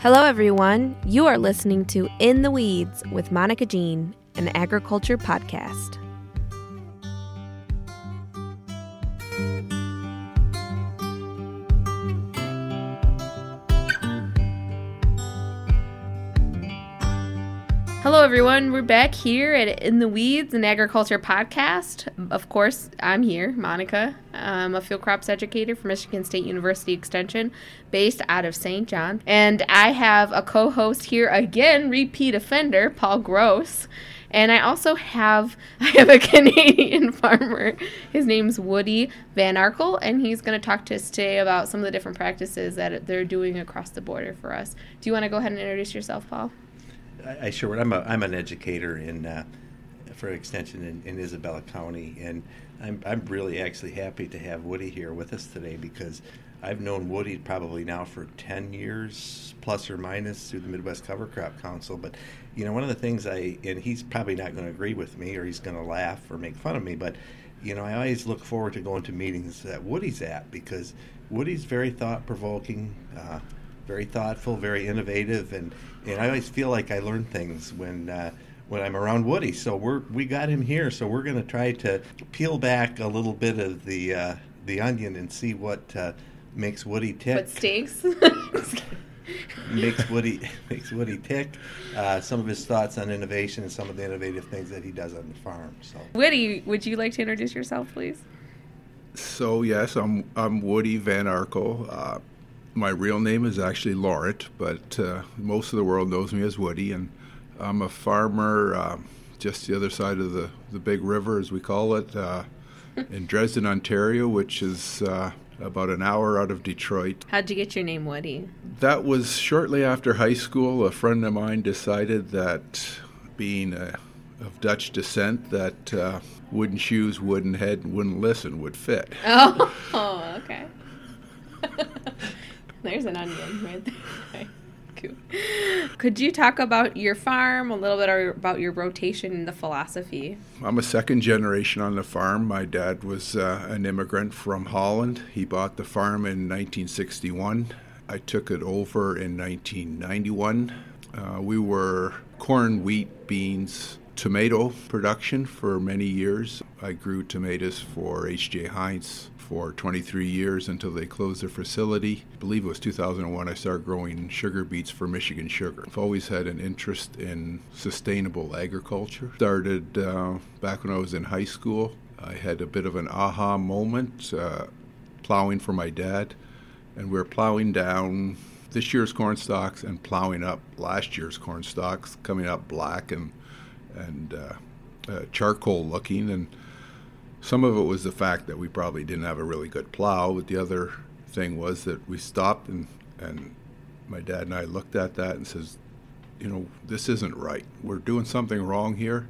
Hello, everyone. You are listening to In the Weeds with Monica Jean, an agriculture podcast. Hello, everyone. We're back here at In the Weeds, an agriculture podcast. Of course, I'm here, Monica. I'm a field crops educator for Michigan State University Extension, based out of St. John. And I have a co host here again, repeat offender, Paul Gross. And I also have I have a Canadian farmer. His name's Woody Van Arkel, and he's going to talk to us today about some of the different practices that they're doing across the border for us. Do you want to go ahead and introduce yourself, Paul? I, I sure would. I'm a I'm an educator in uh, for extension in, in Isabella County, and I'm I'm really actually happy to have Woody here with us today because I've known Woody probably now for ten years plus or minus through the Midwest Cover Crop Council. But you know, one of the things I and he's probably not going to agree with me or he's going to laugh or make fun of me, but you know, I always look forward to going to meetings that Woody's at because Woody's very thought provoking. Uh, very thoughtful, very innovative, and, and I always feel like I learn things when uh, when I'm around Woody. So we're we got him here, so we're going to try to peel back a little bit of the uh, the onion and see what uh, makes Woody tick. What stinks? makes Woody makes Woody tick. Uh, some of his thoughts on innovation and some of the innovative things that he does on the farm. So Woody, would you like to introduce yourself, please? So yes, I'm I'm Woody Van Arkel. Uh, my real name is actually Laurent, but uh, most of the world knows me as Woody, and I'm a farmer uh, just the other side of the, the big river, as we call it, uh, in Dresden, Ontario, which is uh, about an hour out of Detroit. How'd you get your name, Woody? That was shortly after high school. A friend of mine decided that being a, of Dutch descent, that uh, wooden shoes, wooden head, wouldn't listen would fit. Oh, oh okay. There's an onion right there. Cool. Could you talk about your farm, a little bit about your rotation and the philosophy? I'm a second generation on the farm. My dad was uh, an immigrant from Holland. He bought the farm in 1961. I took it over in 1991. Uh, we were corn, wheat, beans, tomato production for many years. I grew tomatoes for H.J. Heinz for 23 years until they closed their facility. I believe it was 2001 I started growing sugar beets for Michigan Sugar. I've always had an interest in sustainable agriculture. Started uh, back when I was in high school. I had a bit of an aha moment uh, plowing for my dad, and we are plowing down this year's corn stalks and plowing up last year's corn stalks, coming up black and and uh, uh charcoal looking and some of it was the fact that we probably didn't have a really good plow, but the other thing was that we stopped and and my dad and I looked at that and says, you know, this isn't right. We're doing something wrong here,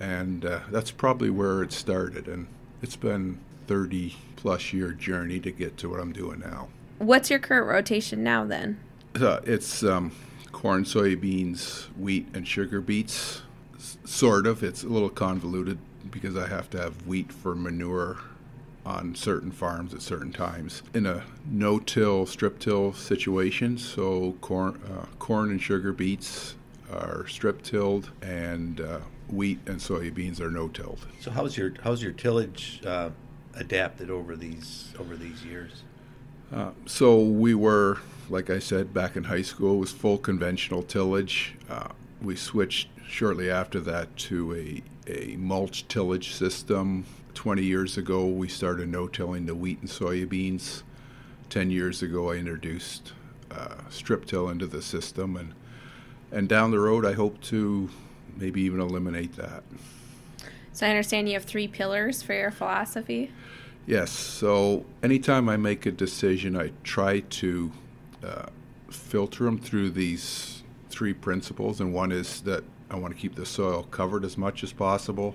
and uh, that's probably where it started. And it's been 30 plus year journey to get to what I'm doing now. What's your current rotation now then? Uh, it's um, corn, soybeans, wheat, and sugar beets. Sort of. It's a little convoluted because I have to have wheat for manure on certain farms at certain times in a no-till, strip-till situation. So corn, uh, corn and sugar beets are strip-tilled, and uh, wheat and soybeans are no-tilled. So how's your how's your tillage uh, adapted over these over these years? Uh, so we were, like I said, back in high school, it was full conventional tillage. Uh, we switched shortly after that to a a mulch tillage system. 20 years ago, we started no tilling the wheat and soybeans. 10 years ago, I introduced uh, strip till into the system. And, and down the road, I hope to maybe even eliminate that. So I understand you have three pillars for your philosophy? Yes. So anytime I make a decision, I try to uh, filter them through these three principles. And one is that I want to keep the soil covered as much as possible.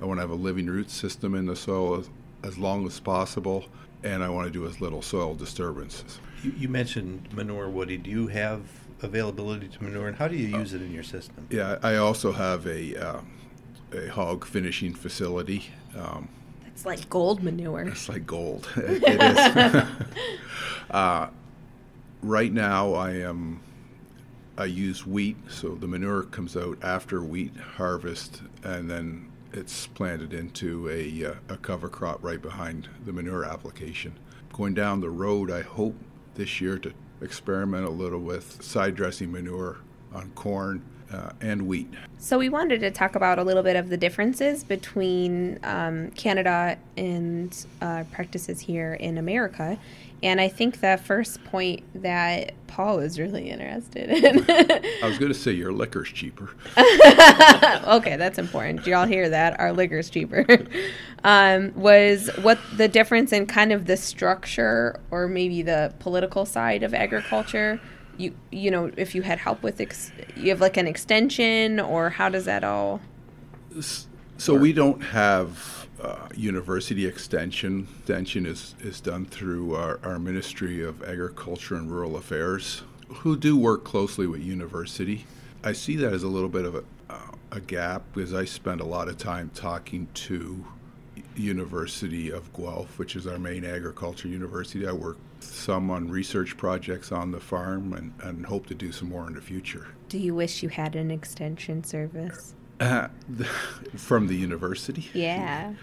I want to have a living root system in the soil as, as long as possible, and I want to do as little soil disturbances. You, you mentioned manure, Woody. Do you have availability to manure, and how do you use it in your system? Yeah, I also have a uh, a hog finishing facility. Um, it's like gold manure. It's like gold. it, it is. uh, right now, I am I use wheat, so the manure comes out after wheat harvest, and then it's planted into a, uh, a cover crop right behind the manure application. Going down the road, I hope this year to experiment a little with side dressing manure on corn uh, and wheat. So, we wanted to talk about a little bit of the differences between um, Canada and uh, practices here in America. And I think the first point that Paul was really interested in. I was going to say your liquor's cheaper. okay, that's important. Do y'all hear that? Our liquor's cheaper. um, was what the difference in kind of the structure or maybe the political side of agriculture? You you know, if you had help with ex- you have like an extension or how does that all? So we don't have uh, university extension. Extension is, is done through our, our Ministry of Agriculture and Rural Affairs, who do work closely with university. I see that as a little bit of a, uh, a gap because I spend a lot of time talking to University of Guelph, which is our main agriculture university. I work some on research projects on the farm and, and hope to do some more in the future. Do you wish you had an extension service? Uh, from the university? Yeah.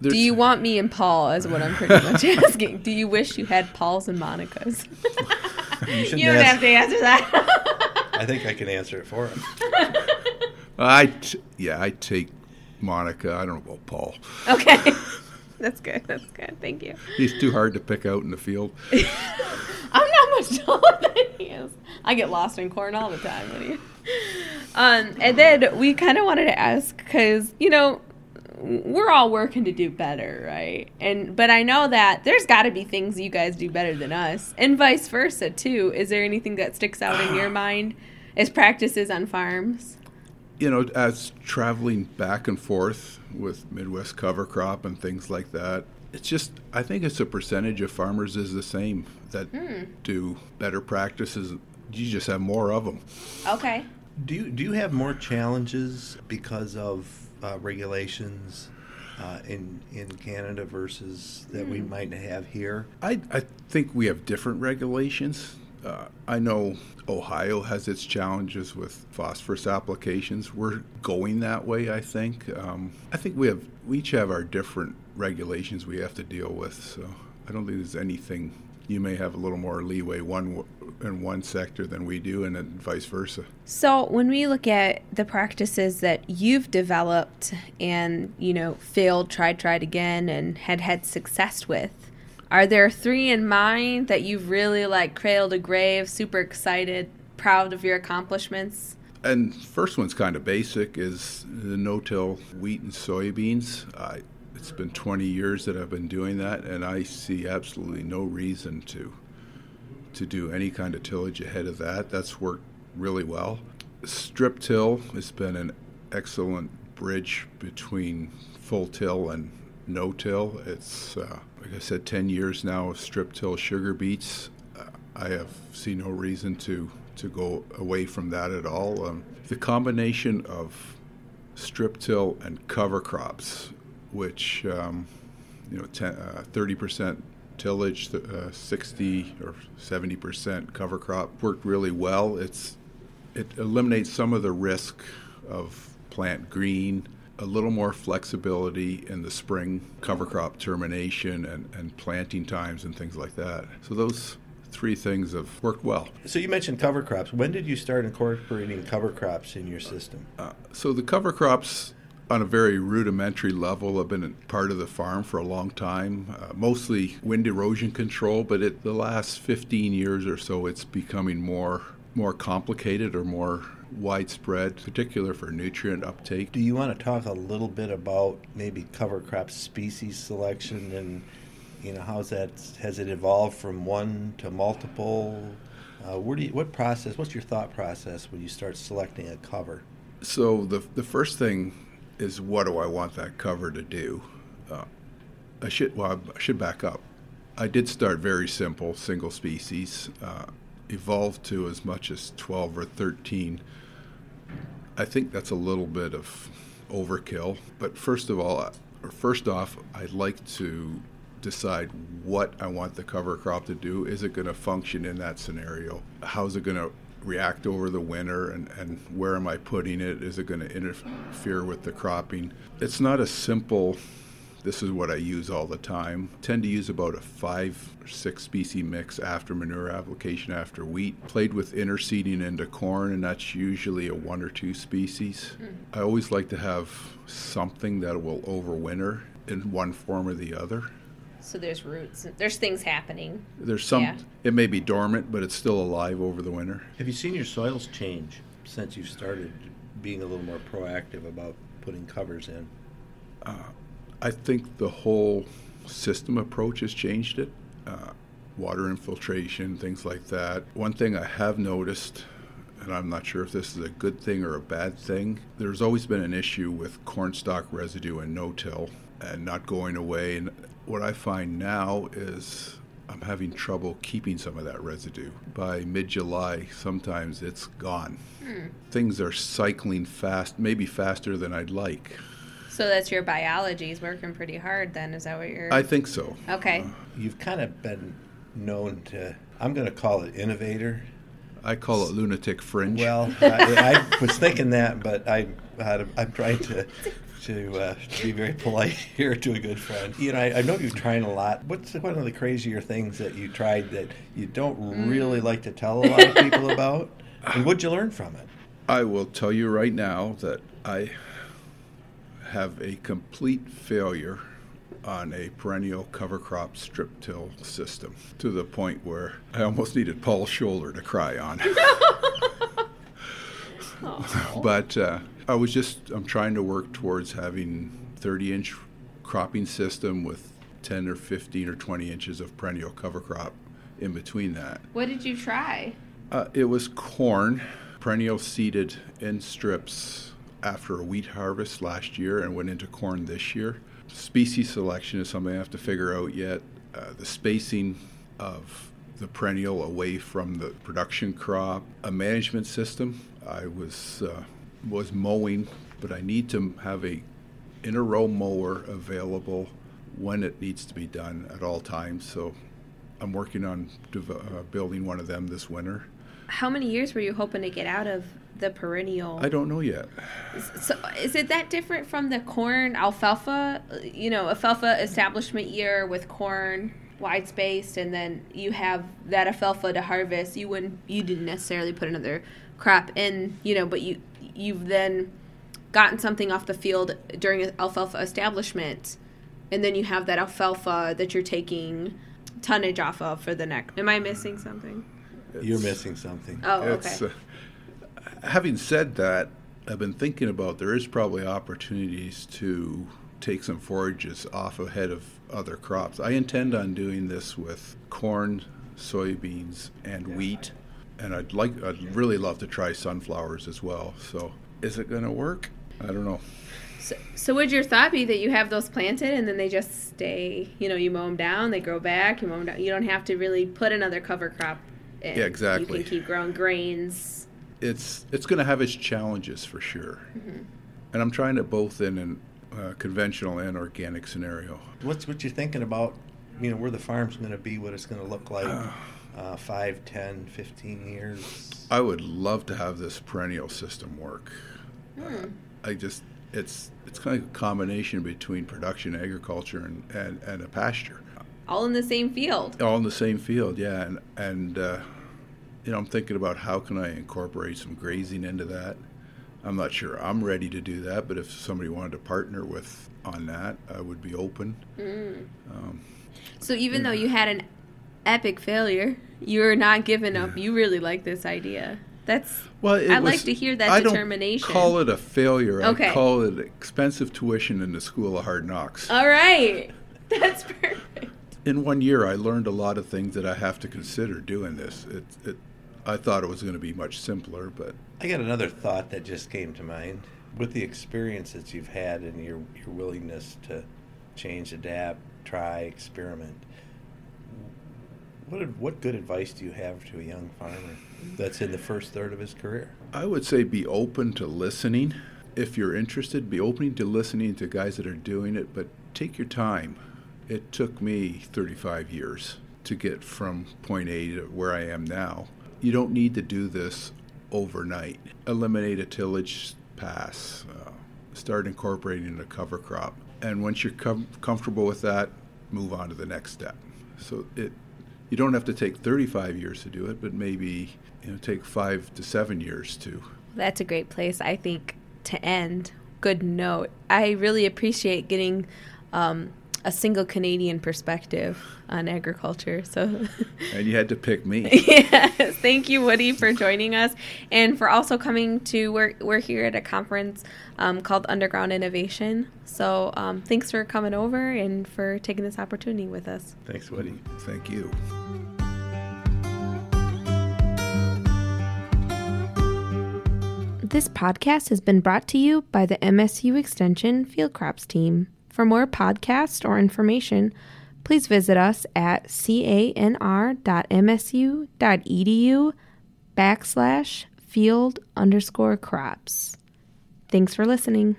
There's, Do you want me and Paul, is what I'm pretty much asking. Do you wish you had Paul's and Monica's? you, you don't ask. have to answer that. I think I can answer it for him. I t- yeah, I take Monica. I don't know about Paul. Okay. That's good. That's good. Thank you. He's too hard to pick out in the field. I'm not much taller than he is. I get lost in corn all the time. Um, and then we kind of wanted to ask because you know we're all working to do better, right? And but I know that there's got to be things you guys do better than us, and vice versa too. Is there anything that sticks out in your mind as practices on farms? You know, as traveling back and forth with Midwest cover crop and things like that, it's just I think it's a percentage of farmers is the same that hmm. do better practices. You just have more of them. Okay. Do you do you have more challenges because of uh, regulations uh, in in Canada versus that mm. we hmm. might have here? I I think we have different regulations. Uh, I know Ohio has its challenges with phosphorus applications. We're going that way. I think. Um, I think we have we each have our different regulations we have to deal with. So I don't think there's anything you may have a little more leeway one in one sector than we do, and then vice versa. So when we look at the practices that you've developed and you know failed, tried, tried again, and had had success with, are there three in mind that you've really like cradled to grave, super excited, proud of your accomplishments? And first one's kind of basic is the no-till wheat and soybeans. I it's been 20 years that I've been doing that, and I see absolutely no reason to to do any kind of tillage ahead of that. That's worked really well. Strip till has been an excellent bridge between full till and no till. It's uh, like I said, 10 years now of strip till sugar beets. I have seen no reason to to go away from that at all. Um, the combination of strip till and cover crops which um, you know, uh, thirty percent tillage, uh, sixty or seventy percent cover crop worked really well. It's it eliminates some of the risk of plant green, a little more flexibility in the spring cover crop termination and, and planting times and things like that. So those three things have worked well. So you mentioned cover crops. When did you start incorporating cover crops in your system? Uh, so the cover crops on a very rudimentary level. I've been part of the farm for a long time, uh, mostly wind erosion control, but it, the last 15 years or so, it's becoming more more complicated or more widespread, particular for nutrient uptake. Do you want to talk a little bit about maybe cover crop species selection and you know how's that has it evolved from one to multiple? Uh, where do you, what process? What's your thought process when you start selecting a cover? So the the first thing is what do I want that cover to do? Uh, I should well I should back up. I did start very simple, single species, uh, evolved to as much as 12 or 13. I think that's a little bit of overkill. But first of all, or first off, I'd like to decide what I want the cover crop to do. Is it going to function in that scenario? How's it going to react over the winter and, and where am I putting it? Is it going to interfere with the cropping? It's not a simple, this is what I use all the time. I tend to use about a five or six species mix after manure application after wheat. Played with interseeding into corn, and that's usually a one or two species. Mm. I always like to have something that will overwinter in one form or the other. So there's roots. There's things happening. There's some. Yeah. It may be dormant, but it's still alive over the winter. Have you seen your soils change since you started being a little more proactive about putting covers in? Uh, I think the whole system approach has changed it. Uh, water infiltration, things like that. One thing I have noticed, and I'm not sure if this is a good thing or a bad thing, there's always been an issue with cornstalk residue and no-till and not going away. And what I find now is I'm having trouble keeping some of that residue. By mid July, sometimes it's gone. Hmm. Things are cycling fast, maybe faster than I'd like. So that's your biology is working pretty hard then, is that what you're. I think so. Okay. Uh, You've kind of been known to, I'm going to call it innovator. I call it lunatic fringe. Well, I, I was thinking that, but I, I'm trying to to, uh, to be very polite here to a good friend. You know, I, I, know you're trying a lot. What's one of the crazier things that you tried that you don't mm. really like to tell a lot of people about? And what'd you learn from it? I will tell you right now that I have a complete failure on a perennial cover crop strip till system to the point where I almost needed Paul's shoulder to cry on. but uh, I was just I'm trying to work towards having 30 inch cropping system with 10 or 15 or 20 inches of perennial cover crop in between that. What did you try? Uh, it was corn, perennial seeded in strips after a wheat harvest last year and went into corn this year. Species selection is something I have to figure out yet. Uh, the spacing of the perennial away from the production crop, a management system. I was uh, was mowing, but I need to have a in a row mower available when it needs to be done at all times. So I'm working on dev- uh, building one of them this winter. How many years were you hoping to get out of the perennial? I don't know yet. So is it that different from the corn alfalfa? You know, alfalfa establishment year with corn wide spaced, and then you have that alfalfa to harvest. You wouldn't, you didn't necessarily put another crop in, you know, but you you've then gotten something off the field during an alfalfa establishment, and then you have that alfalfa that you're taking tonnage off of for the next. Am I missing something? You're missing something. Oh, okay. Uh, having said that, I've been thinking about there is probably opportunities to take some forages off ahead of other crops. I intend on doing this with corn, soybeans, and wheat and I'd like, I'd really love to try sunflowers as well. So, is it going to work? I don't know. So, so would your thought be that you have those planted and then they just stay? You know, you mow them down, they grow back. You mow them down. You don't have to really put another cover crop. In. Yeah, exactly. You can keep growing grains. It's it's going to have its challenges for sure, mm-hmm. and I'm trying it both in a uh, conventional and organic scenario. What's what you're thinking about? You know, where the farm's going to be, what it's going to look like. Uh, uh, 5, 10, 15 years? I would love to have this perennial system work. Uh, hmm. Uh, I just, it's it's kind of a combination between production agriculture and, and, and a pasture. All in the same field. All in the same field, yeah. And, and uh, you know, I'm thinking about how can I incorporate some grazing into that. I'm not sure I'm ready to do that, but if somebody wanted to partner with on that, I would be open. Mm. Um, so even though you had an epic failure. You're not giving up. You really like this idea. That's well. I like to hear that I determination. Don't call it a failure. Okay. I call it expensive tuition in the school of hard knocks. All right, that's perfect. In one year, I learned a lot of things that I have to consider doing this. It, it, I thought it was going to be much simpler, but I got another thought that just came to mind. With the experience that you've had and your your willingness to change, adapt, try, experiment, what, what good advice do you have to a young farmer that's in the first third of his career? I would say be open to listening. If you're interested, be open to listening to guys that are doing it, but take your time. It took me 35 years to get from point A to where I am now. you don't need to do this overnight. Eliminate a tillage pass. Uh, start incorporating a cover crop. And once you're com- comfortable with that, move on to the next step. So it you don't have to take 35 years to do it, but maybe you know take 5 to 7 years to. That's a great place I think to end. Good note. I really appreciate getting um, a single Canadian perspective on agriculture. So, and you had to pick me. yes, thank you, Woody, for joining us, and for also coming to. We're we're here at a conference um, called Underground Innovation. So, um, thanks for coming over and for taking this opportunity with us. Thanks, Woody. Thank you. This podcast has been brought to you by the MSU Extension Field Crops team. For more podcasts or information, please visit us at canr.msu.edu backslash field underscore crops. Thanks for listening.